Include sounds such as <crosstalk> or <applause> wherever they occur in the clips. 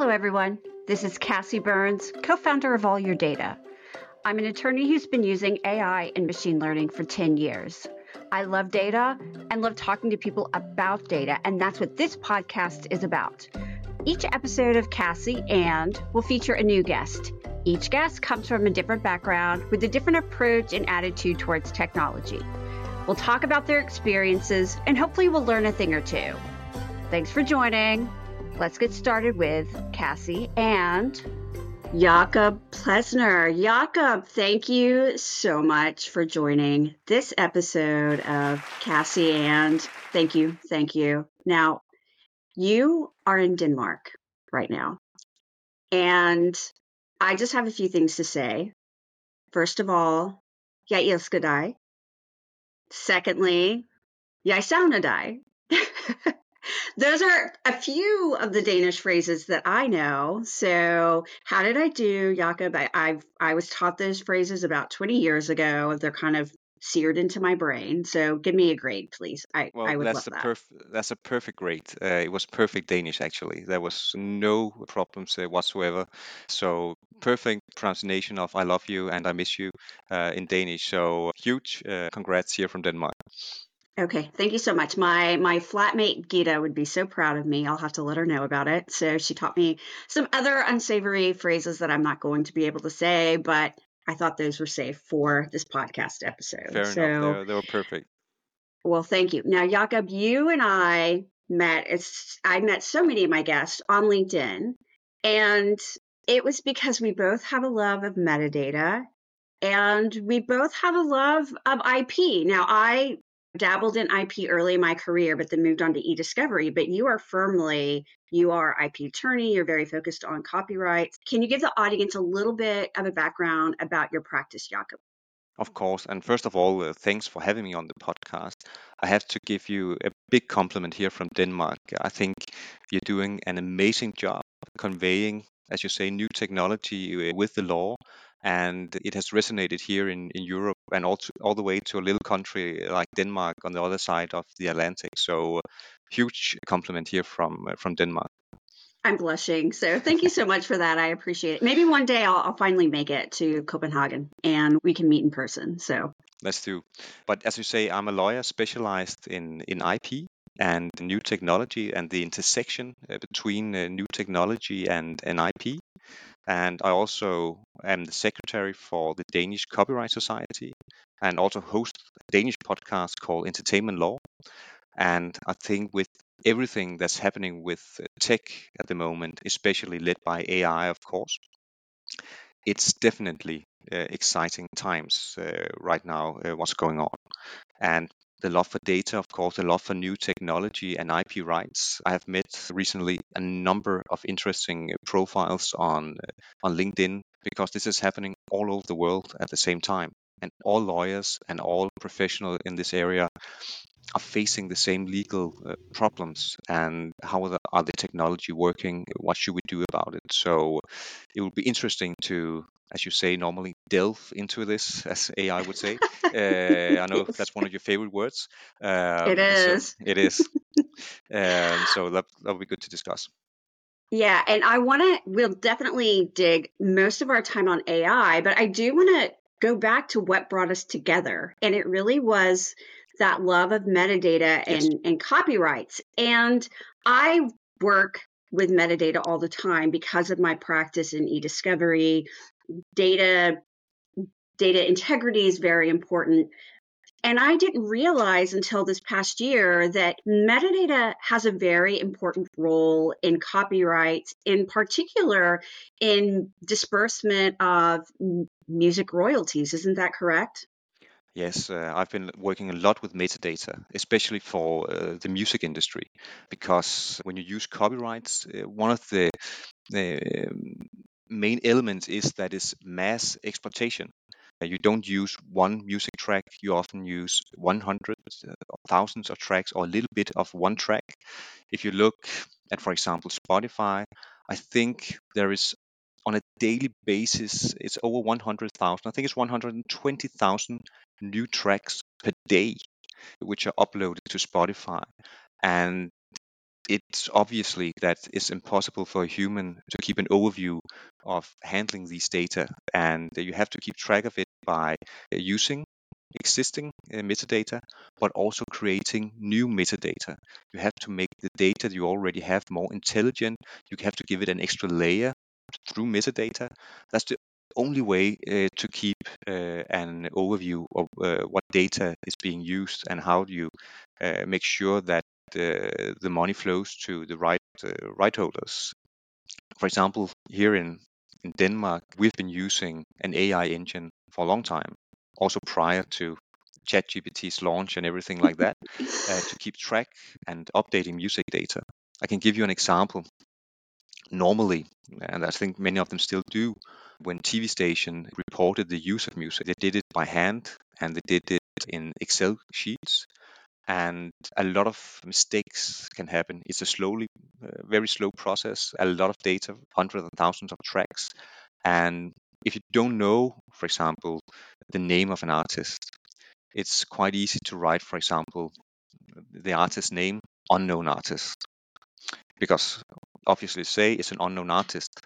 Hello, everyone. This is Kassi Burns, co founder of All Your Data. I'm an attorney who's been using AI and machine learning for 10 years. I love data and love talking to people about data, and that's what this podcast is about. Each episode of Kassi and will feature a new guest. Each guest comes from a different background with a different approach and attitude towards technology. We'll talk about their experiences and hopefully we'll learn a thing or two. Thanks for joining. Let's get started with Kassi and Jakob Plesner. Jakob, thank you so much for joining this episode of Kassi and thank you, thank you. Now, you are in Denmark right now, and I just have a few things to say. First of all, dig. Secondly, dig. <laughs> Those are a few of the Danish phrases that I know. So, how did I do, Jakob? I, I've I was taught those phrases about 20 years ago. They're kind of seared into my brain. So, give me a grade, please. I, Well, I would that's love a that. perf- that's a perfect grade. Uh, it was perfect Danish actually. There was no problems uh, whatsoever. So perfect pronunciation of "I love you" and "I miss you" uh, in Danish. So huge uh, congrats here from Denmark. Okay, thank you so much. My my flatmate Gita would be so proud of me. I'll have to let her know about it. So she taught me some other unsavory phrases that I'm not going to be able to say, but I thought those were safe for this podcast episode. Fair enough. They were, they were perfect. well, thank you. Now, Jakob, you and I met. It's I met so many of my guests on LinkedIn, and it was because we both have a love of metadata and we both have a love of IP. Now, I dabbled in IP early in my career, but then moved on to e-discovery. But you are firmly, you are IP attorney. You're very focused on copyrights. Can you give the audience a little bit of a background about your practice, Jakob? Of course. And first of all, uh, thanks for having me on the podcast. I have to give you a big compliment here from Denmark. I think you're doing an amazing job conveying, as you say, new technology uh, with the law. And it has resonated here in, in Europe and also all the way to a little country like Denmark on the other side of the Atlantic. So, huge compliment here from from Denmark. I'm blushing. So thank you so much for that. I appreciate it. Maybe one day I'll, I'll finally make it to Copenhagen and we can meet in person. So Let's do. But as you say, I'm a lawyer specialized in, in IP and new technology and the intersection uh, between uh, new technology and, and IP. And I also am the secretary for the Danish Copyright Society and also host a Danish podcast called Entertainment Law. And I think with everything that's happening with tech at the moment, especially led by AI, of course, it's definitely uh, exciting times uh, right now, uh, what's going on. And the love for data, of course, the love for new technology and IP rights. I have met recently a number of interesting profiles on on LinkedIn because this is happening all over the world at the same time. And all lawyers and all professionals in this area are facing the same legal uh, problems and how are the, are the technology working? What should we do about it? So it will be interesting to as you say normally delve into this <laughs> as ai would say. <laughs> Uh, i know that's one of your favorite words. It um, so is. it is. <laughs> Um, so that, that would be good to discuss. Yeah, and I want to, we'll definitely dig most of our time on AI, but I do want to go back to what brought us together. And it really was that love of metadata yes and, and copyrights. And I work with metadata all the time because of my practice in e-discovery. Data, data integrity is very important. And I didn't realize until this past year that metadata has a very important role in copyrights, in particular in disbursement of music royalties. Isn't that correct? Yes, uh, I've been working a lot with metadata, especially for uh, the music industry, because when you use copyrights, uh, one of the, the um, main elements is that is mass exploitation. You don't use one music track, you often use 100 uh, thousands of tracks or a little bit of one track. If you look at, for example, Spotify, I think there is on a daily basis, it's over 100,000. I think it's 120,000 new tracks per day, which are uploaded to Spotify. And it's obviously that it's impossible for a human to keep an overview of handling these data, and you have to keep track of it by using existing uh, metadata, but also creating new metadata. You have to make the data you already have more intelligent. You have to give it an extra layer through metadata. That's the only way uh, to keep uh, an overview of uh, what data is being used and how do you uh, make sure that uh, the money flows to the right right holders. For example, here in in Denmark, we've been using an AI engine for a long time also prior to ChatGPT's launch and everything like that, uh, to keep track and updating music data. I can give you an example. Normally, and I think many of them still do, when TV station reported the use of music, they did it by hand and they did it in Excel sheets. And a lot of mistakes can happen. It's a slowly, uh, very slow process. A lot of data, hundreds and thousands of tracks, and if you don't know, for example, the name of an artist, it's quite easy to write, for example, the artist name, unknown artist, because obviously say it's an unknown artist.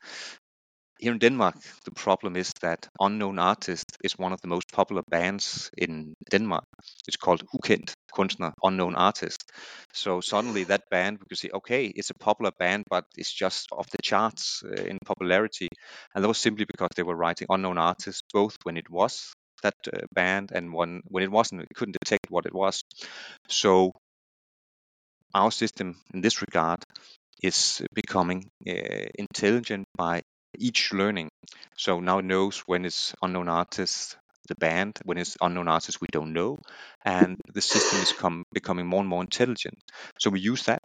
Here in Denmark, the problem is that Unknown Artist is one of the most popular bands in Denmark. It's called Ukendt Kunstner, Unknown Artist. So suddenly that band, we could say, okay, it's a popular band, but it's just off the charts uh, in popularity. And that was simply because they were writing Unknown Artist, both when it was that uh, band and when, when it wasn't, we couldn't detect what it was. So our system in this regard is becoming uh, intelligent by each learning. So now it knows when it's unknown artist, the band, when it's unknown artist we don't know, and the system is come, becoming more and more intelligent. So we use that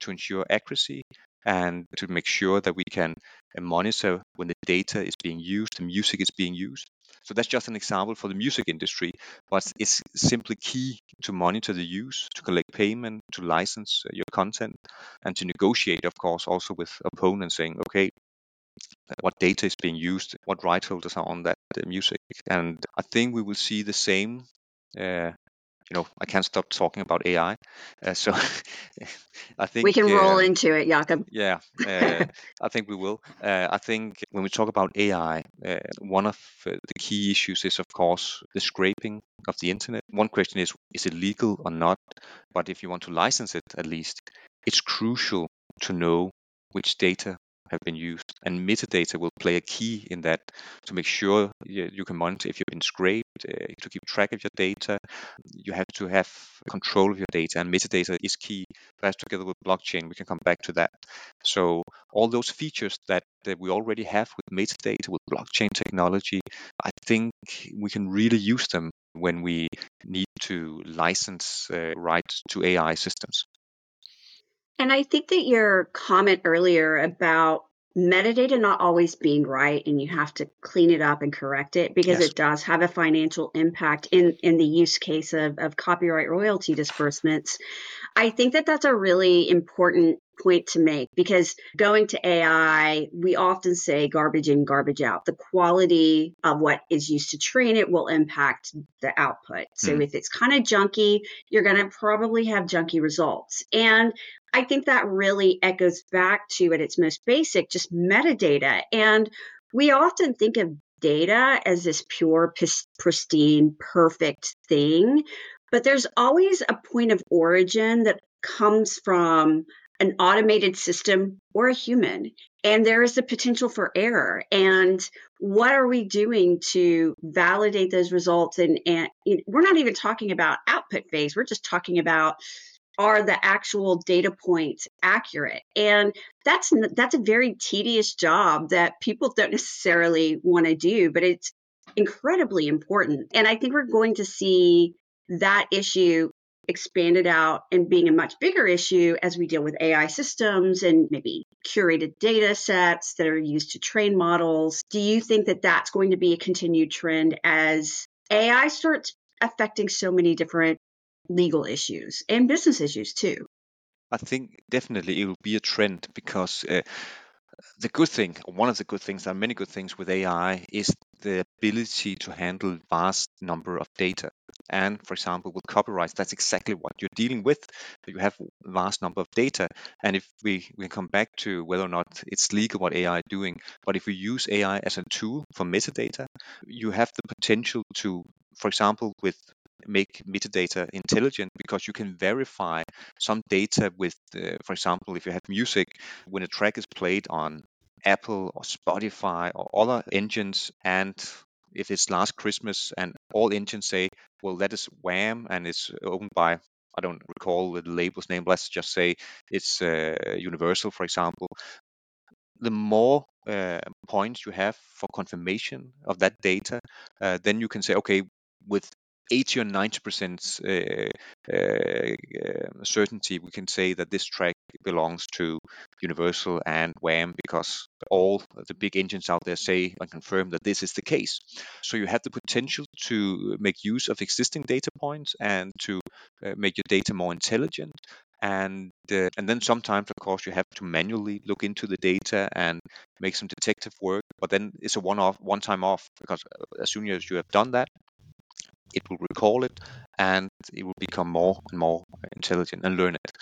to ensure accuracy and to make sure that we can uh, monitor when the data is being used, the music is being used. So that's just an example for the music industry, but it's simply key to monitor the use, to collect payment, to license uh, your content, and to negotiate, of course, also with opponents saying, okay, what data is being used, what right holders are on that uh, music. And I think we will see the same. Uh, you know, I can't stop talking about AI. Uh, so <laughs> I think we can roll uh, into it, Jakob. Yeah, uh, I think we will. Uh, I think when we talk about AI, one of the key issues is, of course, the scraping of the internet. One question is, is it legal or not? But if you want to license it, at least, it's crucial to know which data have been used. And metadata will play a key in that to make sure you, can monitor if you've been scraped, uh, to keep track of your data. You have to have control of your data, and metadata is key. Perhaps together with blockchain, we can come back to that. So all those features that, that we already have with metadata, with blockchain technology, I think we can really use them when we need to license uh, rights to AI systems. And I think that your comment earlier about metadata not always being right and you have to clean it up and correct it because yes. it does have a financial impact in in the use case of, of copyright royalty disbursements i think that that's a really important point to make because going to ai we often say garbage in garbage out the quality of what is used to train it will impact the output so mm. if it's kind of junky you're going to probably have junky results and I think that really echoes back to at its most basic, just metadata. And we often think of data as this pure, pristine, perfect thing, but there's always a point of origin that comes from an automated system or a human. And there is the potential for error. And what are we doing to validate those results? And, and we're not even talking about output phase, we're just talking about are the actual data points accurate and that's that's a very tedious job that people don't necessarily want to do but it's incredibly important and i think we're going to see that issue expanded out and being a much bigger issue as we deal with ai systems and maybe curated data sets that are used to train models do you think that that's going to be a continued trend as ai starts affecting so many different legal issues and business issues too. I think definitely it will be a trend because uh, the good thing, one of the good things, there are many good things with AI, is the ability to handle vast number of data. And for example, with copyrights, that's exactly what you're dealing with. You have vast number of data. And if we, we come back to whether or not it's legal what AI is doing, but if we use AI as a tool for metadata, you have the potential to, for example, with make metadata intelligent because you can verify some data with, uh, for example, if you have music, when a track is played on Apple or Spotify or other engines, and if it's last Christmas and all engines say, well, that is Wham and it's owned by I don't recall the label's name. Let's just say it's uh, Universal, for example. The more uh, points you have for confirmation of that data, uh, then you can say, okay, with 80 or 90 percent uh, uh, certainty, we can say that this track belongs to Universal and Wham because all the big engines out there say and confirm that this is the case. So you have the potential to make use of existing data points and to uh, make your data more intelligent. And uh, and then sometimes, of course, you have to manually look into the data and make some detective work. But then it's a one-off, one-time off because as soon as you have done that, it will recall it and it will become more and more intelligent and learn it.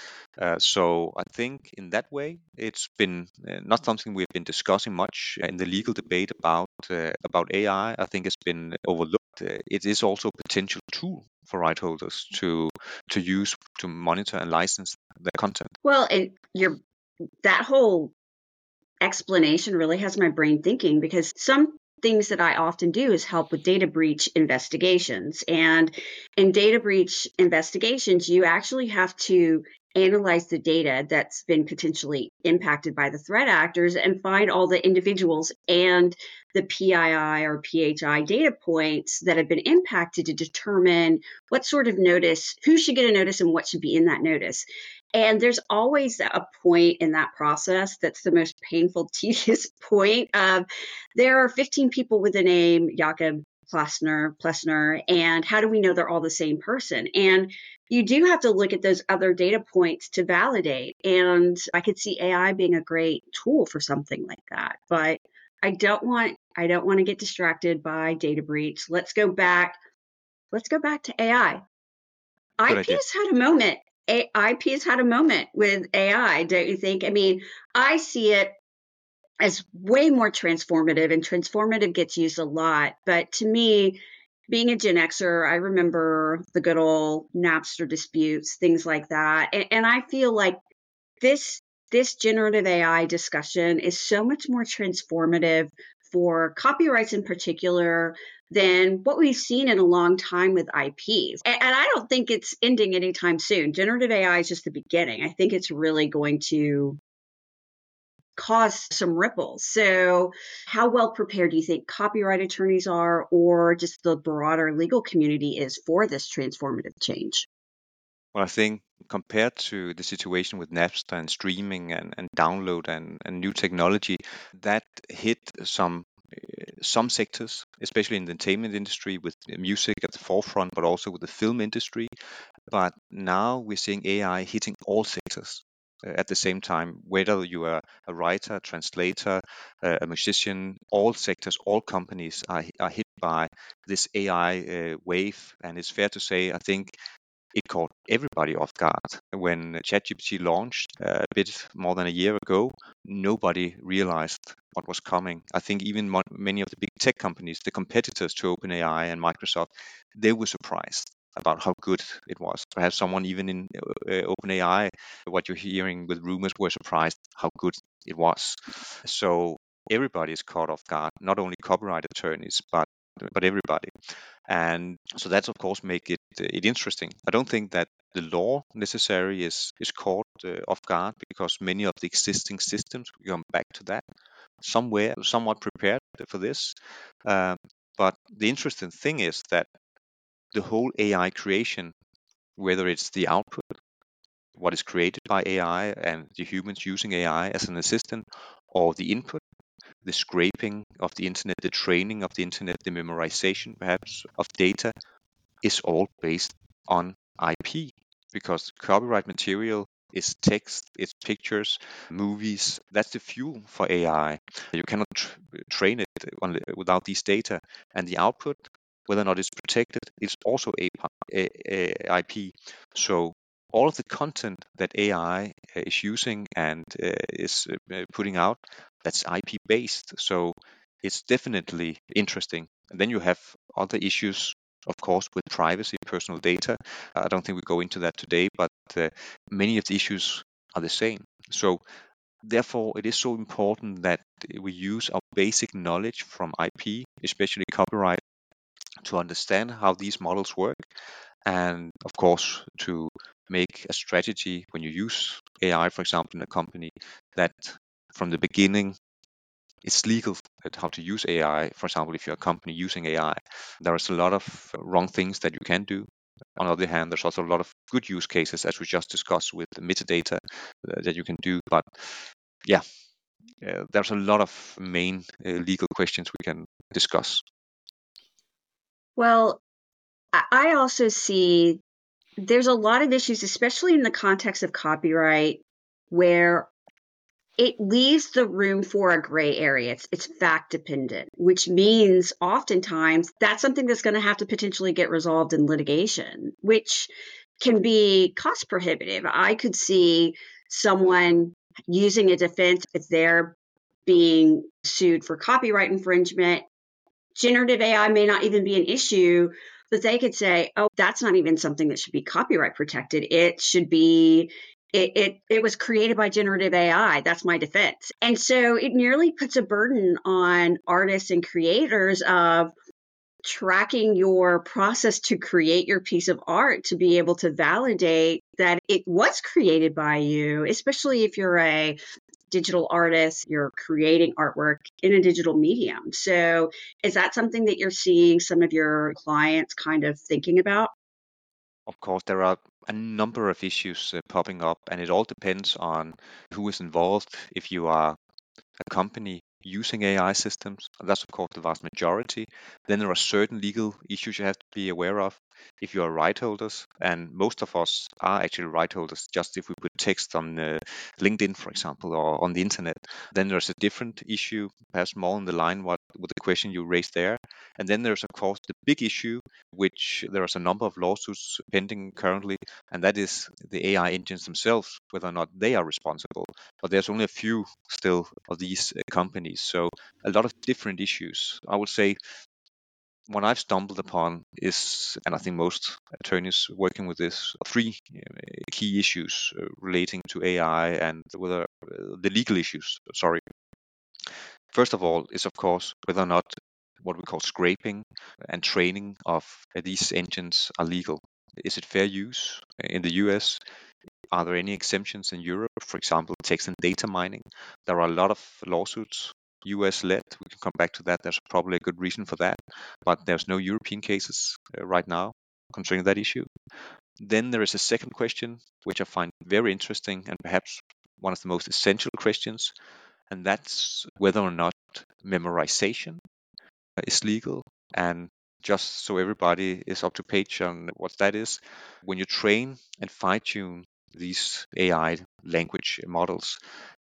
Uh, so I think in that way, it's been uh, not something we've been discussing much in the legal debate about uh, about AI. I think it's been overlooked. Uh, it is also a potential tool for right holders to to use to monitor and license their content. Well, and your that whole explanation really has my brain thinking because some things that I often do is help with data breach investigations. And in data breach investigations, you actually have to analyze the data that's been potentially impacted by the threat actors and find all the individuals and the PII or PHI data points that have been impacted to determine what sort of notice, who should get a notice and what should be in that notice. And there's always a point in that process that's the most painful, <laughs> tedious point of there are 15 people with the name Jakob Plesner, Plesner, and how do we know they're all the same person? And you do have to look at those other data points to validate. And I could see AI being a great tool for something like that. But I don't want I don't want to get distracted by data breach. Let's go back. Let's go back to AI. Good IP idea. had a moment IP has had a moment with AI, don't you think? I mean, I see it as way more transformative, and transformative gets used a lot. But to me, being a Gen Xer, I remember the good old Napster disputes, things like that. And, and I feel like this this generative AI discussion is so much more transformative for copyrights in particular than what we've seen in a long time with IPs. And, and, I don't think it's ending anytime soon. Generative AI is just the beginning. I think it's really going to cause some ripples. So, how well prepared do you think copyright attorneys are, or just the broader legal community is for this transformative change? Well, I think compared to the situation with Napster and streaming and, and download and, and new technology, that hit some some sectors, especially in the entertainment industry, with music at the forefront, but also with the film industry. But now we're seeing AI hitting all sectors uh, at the same time, whether you are a writer, a translator, a musician, all sectors, all companies are, are hit by this AI uh, wave. And it's fair to say, I think it caught everybody off guard. When ChatGPT launched uh, a bit more than a year ago, nobody realized what was coming. I think even many of the big tech companies, the competitors to OpenAI and Microsoft, they were surprised about how good it was. Perhaps someone even in uh, OpenAI, what you're hearing with rumors, were surprised how good it was. So everybody is caught off guard, not only copyright attorneys, but but everybody. And so that's of course make it it interesting. I don't think that the law necessary is is caught uh, off guard because many of the existing systems we come back to that somewhere somewhat prepared for this. Uh, but the interesting thing is that the whole AI creation, whether it's the output, what is created by AI and the humans using AI as an assistant, or the input, the scraping of the internet, the training of the internet, the memorization perhaps of data is all based on IP because copyright material is text, it's pictures, movies. That's the fuel for AI. You cannot tr- train it without these data. And the output, whether or not it's protected, is also a IP. So all of the content that AI is using and uh, is uh, putting out, that's IP based. So it's definitely interesting. And then you have other issues, of course, with privacy, personal data. I don't think we go into that today, but uh, many of the issues are the same. So therefore, it is so important that we use our basic knowledge from IP, especially copyright, to understand how these models work and of course to make a strategy when you use AI, for example, in a company that from the beginning it's legal at how to use AI. For example, if you're a company using AI, there's a lot of wrong things that you can do. On the other hand, there's also a lot of good use cases, as we just discussed with the metadata uh, that you can do. But yeah, uh, there's a lot of main uh, legal questions we can discuss. Well, I also see there's a lot of issues, especially in the context of copyright, where it leaves the room for a gray area. It's, it's fact dependent, which means oftentimes that's something that's going to have to potentially get resolved in litigation, which can be cost prohibitive. I could see someone using a defense if they're being sued for copyright infringement. Generative AI may not even be an issue that they could say, oh, that's not even something that should be copyright protected. It should be it, it, it was created by generative AI. That's my defense. And so it nearly puts a burden on artists and creators of tracking your process to create your piece of art to be able to validate that it was created by you, especially if you're a digital artists, you're creating artwork in a digital medium. So, is that something that you're seeing some of your clients kind of thinking about? Of course, there are a number of issues uh, popping up, and it all depends on who is involved. If you are a company using AI systems, that's of course the vast majority, then there are certain legal issues you have to be aware of if you are right holders, and most of us are actually right holders, just if we put text on uh, LinkedIn, for example, or on the internet, then there's a different issue, perhaps more on the line what with the question you raised there. And then there's of course the big issue, which there is a number of lawsuits pending currently, and that is the AI engines themselves, whether or not they are responsible. But there's only a few still of these uh, companies, so a lot of different issues. I would say what I've stumbled upon is, and I think most attorneys working with this, three uh, key issues uh, relating to AI and whether the legal issues. Sorry. First of all, is of course whether or not what we call scraping and training of these engines are legal. Is it fair use in the US? Are there any exemptions in Europe? For example, text and data mining. There are a lot of lawsuits US led. We can come back to that. There's probably a good reason for that, but there's no European cases uh, right now concerning that issue. Then there is a second question, which I find very interesting and perhaps one of the most essential questions, and that's whether or not memorization is legal. And just so everybody is up to page on what that is, when you train and fine tune these AI language models,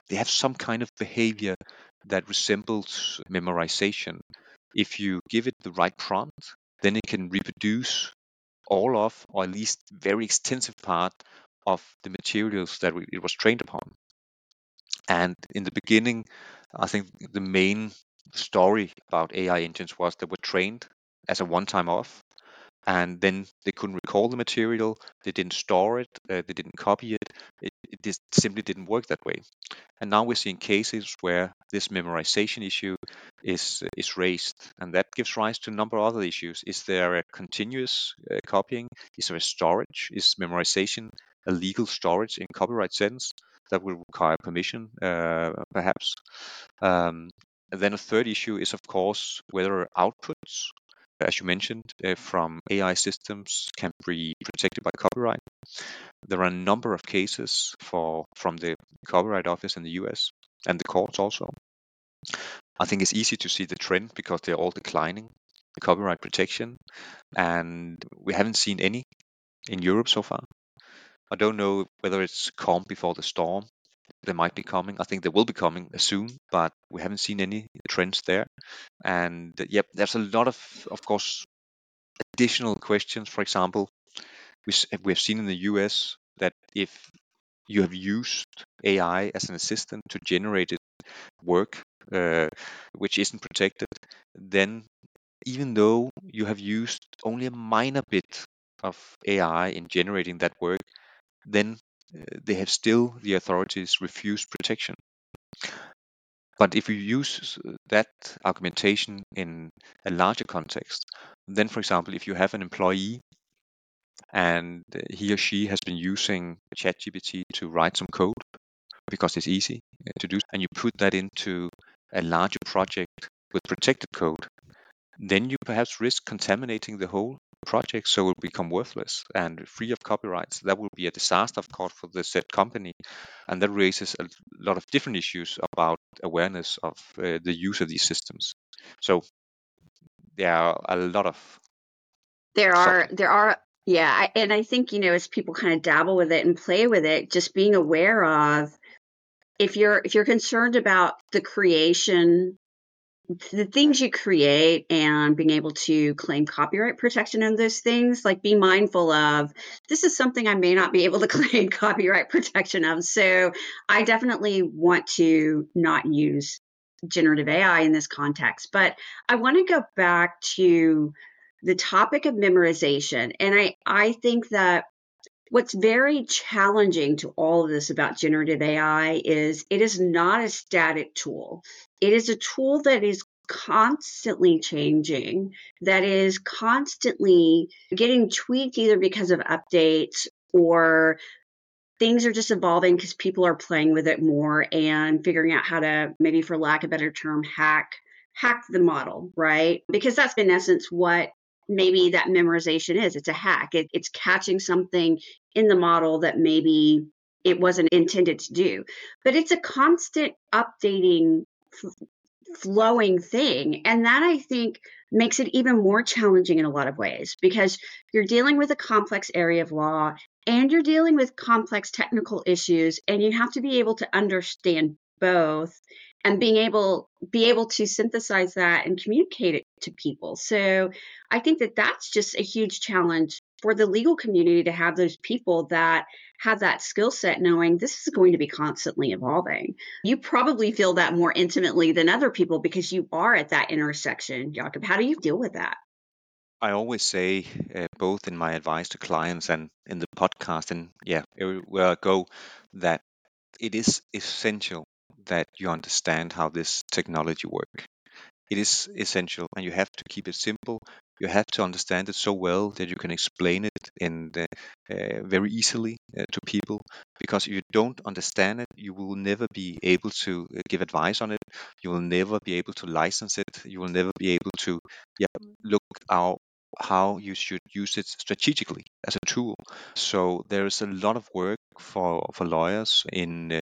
they have some kind of behavior that resembles memorization. If you give it the right prompt, then it can reproduce all of, or at least very extensive part of the materials that it was trained upon. And in the beginning, I think the main story about AI engines was they were trained as a one-time off, and then they couldn't recall the material, they didn't store it, uh, they didn't copy it. it. It just simply didn't work that way. And now we're seeing cases where this memorization issue is is raised, and that gives rise to a number of other issues. Is there a continuous uh, copying? Is there a storage? Is memorization a legal storage in copyright sense that will require permission, uh, perhaps? Um, then a third issue is, of course, whether outputs as you mentioned, uh, from AI systems can be protected by copyright. There are a number of cases for from the Copyright Office in the US and the courts also. I think it's easy to see the trend because they're all declining the copyright protection, and we haven't seen any in Europe so far. I don't know whether it's calm before the storm. They might be coming. I think they will be coming soon, but we haven't seen any trends there. And uh, yep, there's a lot of, of course, additional questions. For example, we, we've seen in the US that if you have used AI as an assistant to generate work uh, which isn't protected, then even though you have used only a minor bit of AI in generating that work, then uh, they have still, the authorities, refused protection. But if you use that argumentation in a larger context, then, for example, if you have an employee and he or she has been using ChatGPT to write some code because it's easy uh, to do, and you put that into a larger project with protected code, then you perhaps risk contaminating the whole project so it will become worthless and free of copyrights. That will be a disaster, of course, for the said company. And that raises a lot of different issues about awareness of uh, the use of these systems. So there are a lot of. There are, there are, yeah. And I think, you know, as people kind of dabble with it and play with it, just being aware of if you're if you're concerned about the creation the things you create and being able to claim copyright protection on those things, like be mindful of this is something I may not be able to <laughs> claim copyright protection of. So I definitely want to not use generative AI in this context. But I want to go back to the topic of memorization. And I, I think that What's very challenging to all of this about generative AI is it is not a static tool. It is a tool that is constantly changing, that is constantly getting tweaked either because of updates or things are just evolving because people are playing with it more and figuring out how to maybe for lack of a better term hack hack the model right because that's in essence what maybe that memorization is. It's a hack. It, it's catching something in the model that maybe it wasn't intended to do. But it's a constant updating, f- flowing thing. And that I think makes it even more challenging in a lot of ways because you're dealing with a complex area of law and you're dealing with complex technical issues and you have to be able to understand both and being able be able to synthesize that and communicate it to people. So i think that that's just a huge challenge for the legal community to have those people that have that skill set knowing this is going to be constantly evolving. You probably feel that more intimately than other people because you are at that intersection. Jakob how do you deal with that? I always say, uh, both in my advice to clients and in the podcast, and yeah, everywhere I go, that it is essential that you understand how this technology works. It is essential, and you have to keep it simple. You have to understand it so well that you can explain it in the, uh, very easily uh, to people. Because if you don't understand it, you will never be able to uh, give advice on it. You will never be able to license it. You will never be able to yeah, look out how you should use it strategically as a tool. So there is a lot of work for for lawyers in uh,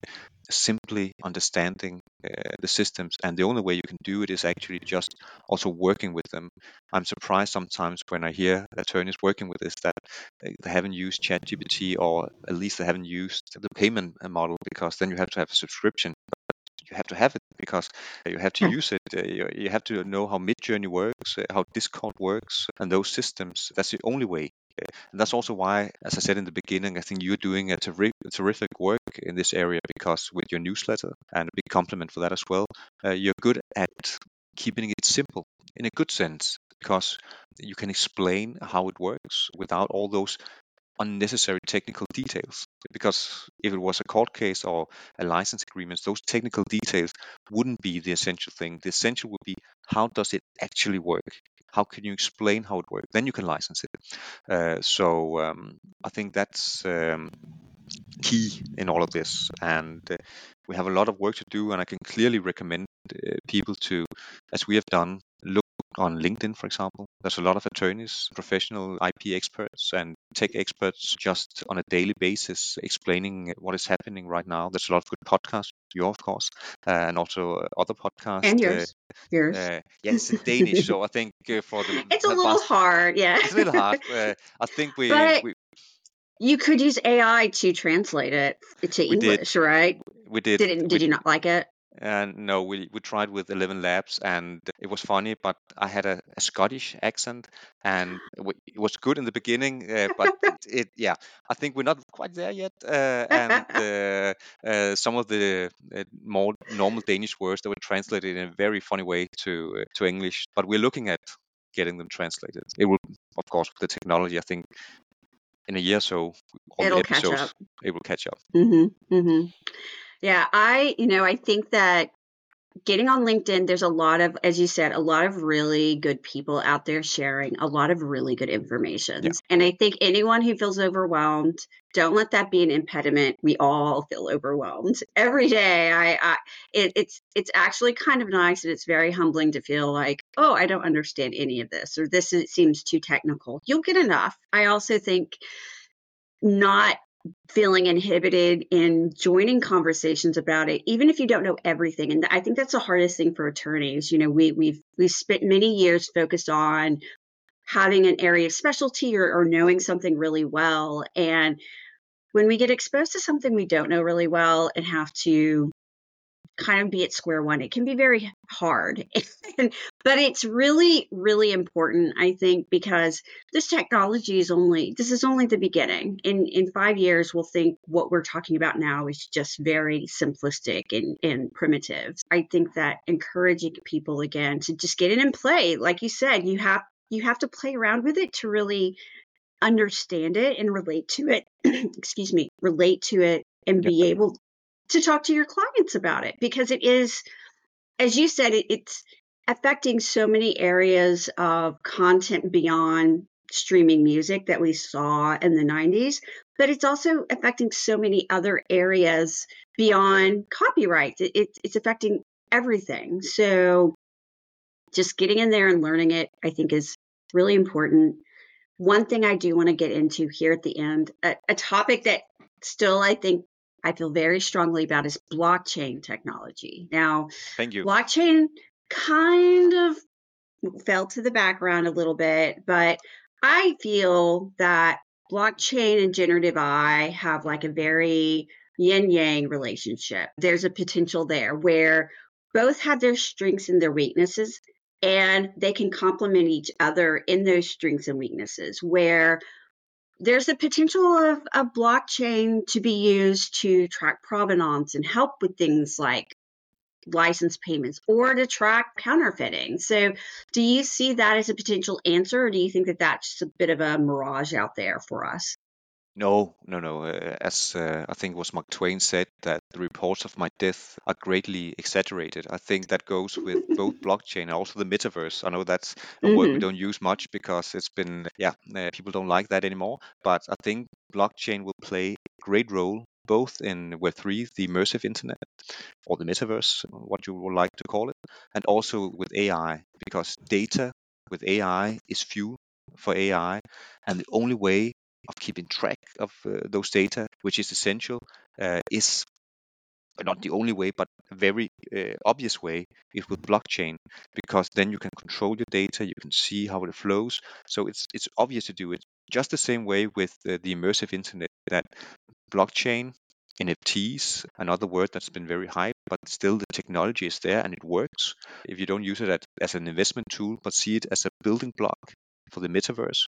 simply understanding uh, the systems and the only way you can do it is actually just also working with them i'm surprised sometimes when i hear attorneys working with this that they haven't used chatgpt or at least they haven't used the payment model because then you have to have a subscription But you have to have it because you have to hmm. use it. Uh, you, have to know how Midjourney works, uh, how Discord works, and those systems. That's the only way and that's also why, as I said in the beginning, I think you're doing a, terri- terrific work in this area because with your newsletter and a big compliment for that as well, uh, you're good at keeping it simple in a good sense because you can explain how it works without all those unnecessary technical details. Because if it was a court case or a license agreement, those technical details wouldn't be the essential thing. The essential would be how does it actually work? How can you explain how it works? Then you can license it. Uh, so um, I think that's um, key in all of this. And uh, we have a lot of work to do, and I can clearly recommend uh, people to, as we have done, look on LinkedIn, for example. There's a lot of attorneys, professional IP experts, and tech experts just on a daily basis explaining what is happening right now. There's a lot of good podcasts, you of course, uh, and also other podcasts. And yours. Uh, yours. Uh, yeah, in Danish, so I think uh, for the <laughs> it's a little hard. Yeah, it's a little hard. <laughs> Uh, I think we, but... we You could use AI to translate it to We did. English, right? We did. Did it, we did you not like it? And no, we, we tried with 11 Labs and it was funny, but I had a, a Scottish accent and it was good in the beginning, uh, but <laughs> it, it, yeah, I think we're not quite there yet. Uh, and uh, uh, some of the uh, more normal Danish words that were translated in a very funny way to uh, to English, but we're looking at getting them translated. It will, of course, with the technology, I think in a year or so, all It'll the catch episodes, up. it will catch up. Mm-hmm. Mm-hmm. Yeah, I, you know, I think that getting on LinkedIn, there's a lot of, as you said, a lot of really good people out there sharing a lot of really good information. Yeah. And I think anyone who feels overwhelmed, don't let that be an impediment. We all feel overwhelmed every day. I, I it, it's it's actually kind of nice and it's very humbling to feel like, oh, I don't understand any of this or this is, seems too technical. You'll get enough. I also think not feeling inhibited in joining conversations about it even if you don't know everything. And i think that's the hardest thing for attorneys. You know we we've we've spent many years focused on having an area of specialty or, or knowing something really well. And when we get exposed to something we don't know really well and have to kind of be at square one. It can be very hard, <laughs> but it's really, really important, I think, because this technology is only this is only the beginning. In in five years, we'll think what we're talking about now is just very simplistic and, and primitive. I think that encouraging people again to just get in and play, like you said, you have you have to play around with it to really understand it and relate to it. <clears throat> excuse me, relate to it and be able to talk to your clients about it because it is, as you said, it, it's affecting so many areas of content beyond streaming music that we saw in the 90s, but it's also affecting so many other areas beyond copyright. It, it, it's affecting everything. So just getting in there and learning it, I think, is really important. One thing I do want to get into here at the end, a, a topic that still I think I feel very strongly about is blockchain technology. Now, Thank you. blockchain kind of fell to the background a little bit, but I feel that blockchain and generative AI have like a very yin yang relationship. There's a potential there where both have their strengths and their weaknesses, and they can complement each other in those strengths and weaknesses. Where there's a potential of a blockchain to be used to track provenance and help with things like license payments or to track counterfeiting. So, do you see that as a potential answer, or do you think that that's just a bit of a mirage out there for us? No, no, no. Uh, as uh, I think it was Mark Twain said, that the reports of my death are greatly exaggerated. I think that goes with <laughs> both blockchain and also the metaverse. I know that's a word we hmm don't use much because it's been, yeah, uh, people don't like that anymore. But I think blockchain will play a great role both in Web3, the immersive internet, or the metaverse, what you would like to call it, and also with AI, because data with AI is fuel for AI, and the only way of keeping track of uh, those data, which is essential, uh, is not the only way, but a very uh, obvious way is with blockchain, because then you can control your data, you can see how it flows. So it's it's obvious to do it. Just the same way with uh, the immersive internet, that blockchain, NFTs, another word that's been very hyped, but still the technology is there and it works. If you don't use it as an investment tool, but see it as a building block for the metaverse,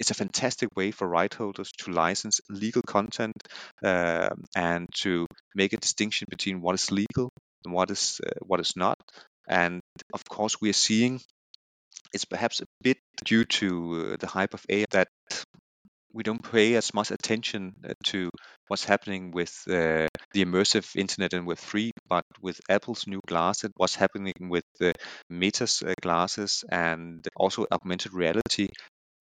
it's a fantastic way for right holders to license legal content um, and to make a distinction between what is legal and what is uh, what is not. And of course, we are seeing it's perhaps a bit due to uh, the hype of AI that we don't pay as much attention uh, to what's happening with uh, the immersive internet and Web3, but with Apple's new glasses, what's happening with the Meta's uh, glasses and also augmented reality.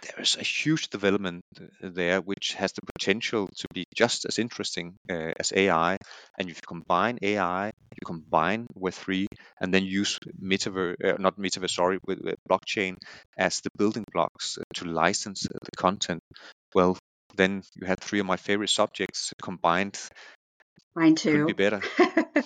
There is a huge development uh, there, which has the potential to be just as interesting uh, as AI. And if you combine AI, you combine Web3, and then use metaverse, uh, not metaverse, sorry, with, with blockchain as the building blocks uh, to license uh, the content well, then you had three of my favorite subjects combined. Mine too. Couldn't be better. <laughs>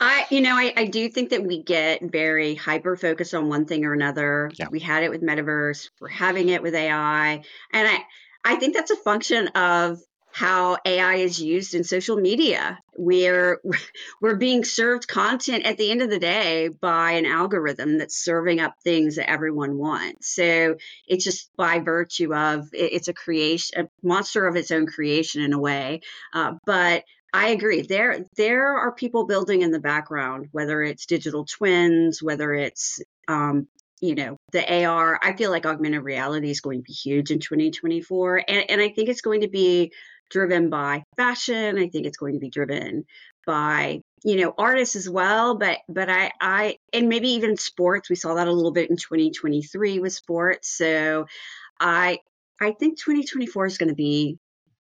I, you know, I, I do think that we get very hyper focused on one thing or another. Yeah. We had it with metaverse. We're having it with AI, and I, I think that's a function of how AI is used in social media. We're <laughs> we're being served content at the end of the day by an algorithm that's serving up things that everyone wants. So it's just by virtue of it's a creation, a monster of its own creation in a way. Uh, but I agree. There there are people building in the background, whether it's digital twins, whether it's um, you know the AR. I feel like augmented reality is going to be huge in 2024, and, and I think it's going to be driven by fashion. I think it's going to be driven by you know artists as well but but i i and maybe even sports. We saw that a little bit in 2023 with sports. So i i think 2024 is going to be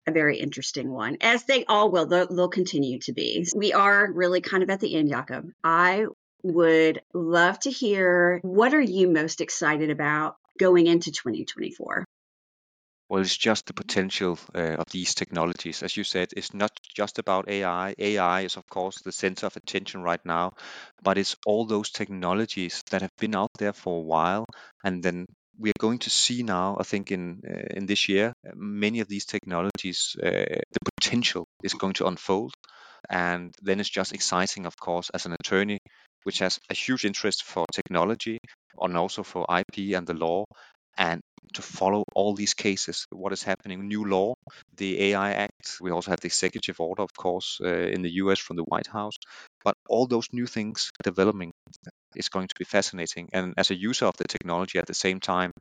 a very interesting one as they all will. They'll, they'll continue to be. We are really kind of at the end jakob. I would love to hear what are you most excited about going into 2024 well, it's just the potential uh, of these technologies. As you said, it's not just about AI. AI is, of course, the center of attention right now, but it's all those technologies that have been out there for a while, and then we are going to see now. I think in uh, in this year, many of these technologies, uh, the potential is going to unfold, and then it's just exciting, of course, as an attorney, which has a huge interest for technology and also for IP and the law, and to follow all these cases, what is happening, new law, the AI Act. We also have the executive order, of course, uh, in the US from the White House. But all those new things developing is going to be fascinating. And as a user of the technology at the same time,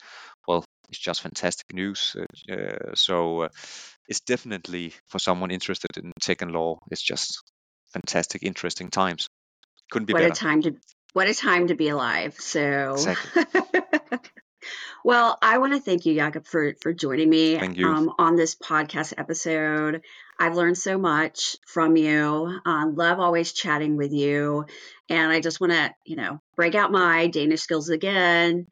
well, it's just fantastic news. Uh, uh so uh, it's definitely for someone interested in tech and law, it's just fantastic, interesting times. Couldn't be what better. a time to what a time to be alive. So exactly. <laughs> Well, I want to thank you, Jakob, for for joining me um, on this podcast episode. I've learned so much from you. Uh, love always chatting with you, and I just want to, you know, break out my Danish skills again.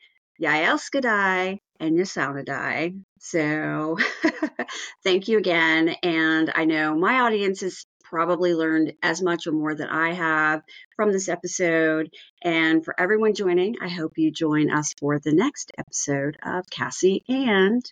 Dig, and dig. So, <laughs> thank you again. And I know my audience is probably learned as much or more than I have from this episode. And for everyone joining, I hope you join us for the next episode of Kassi and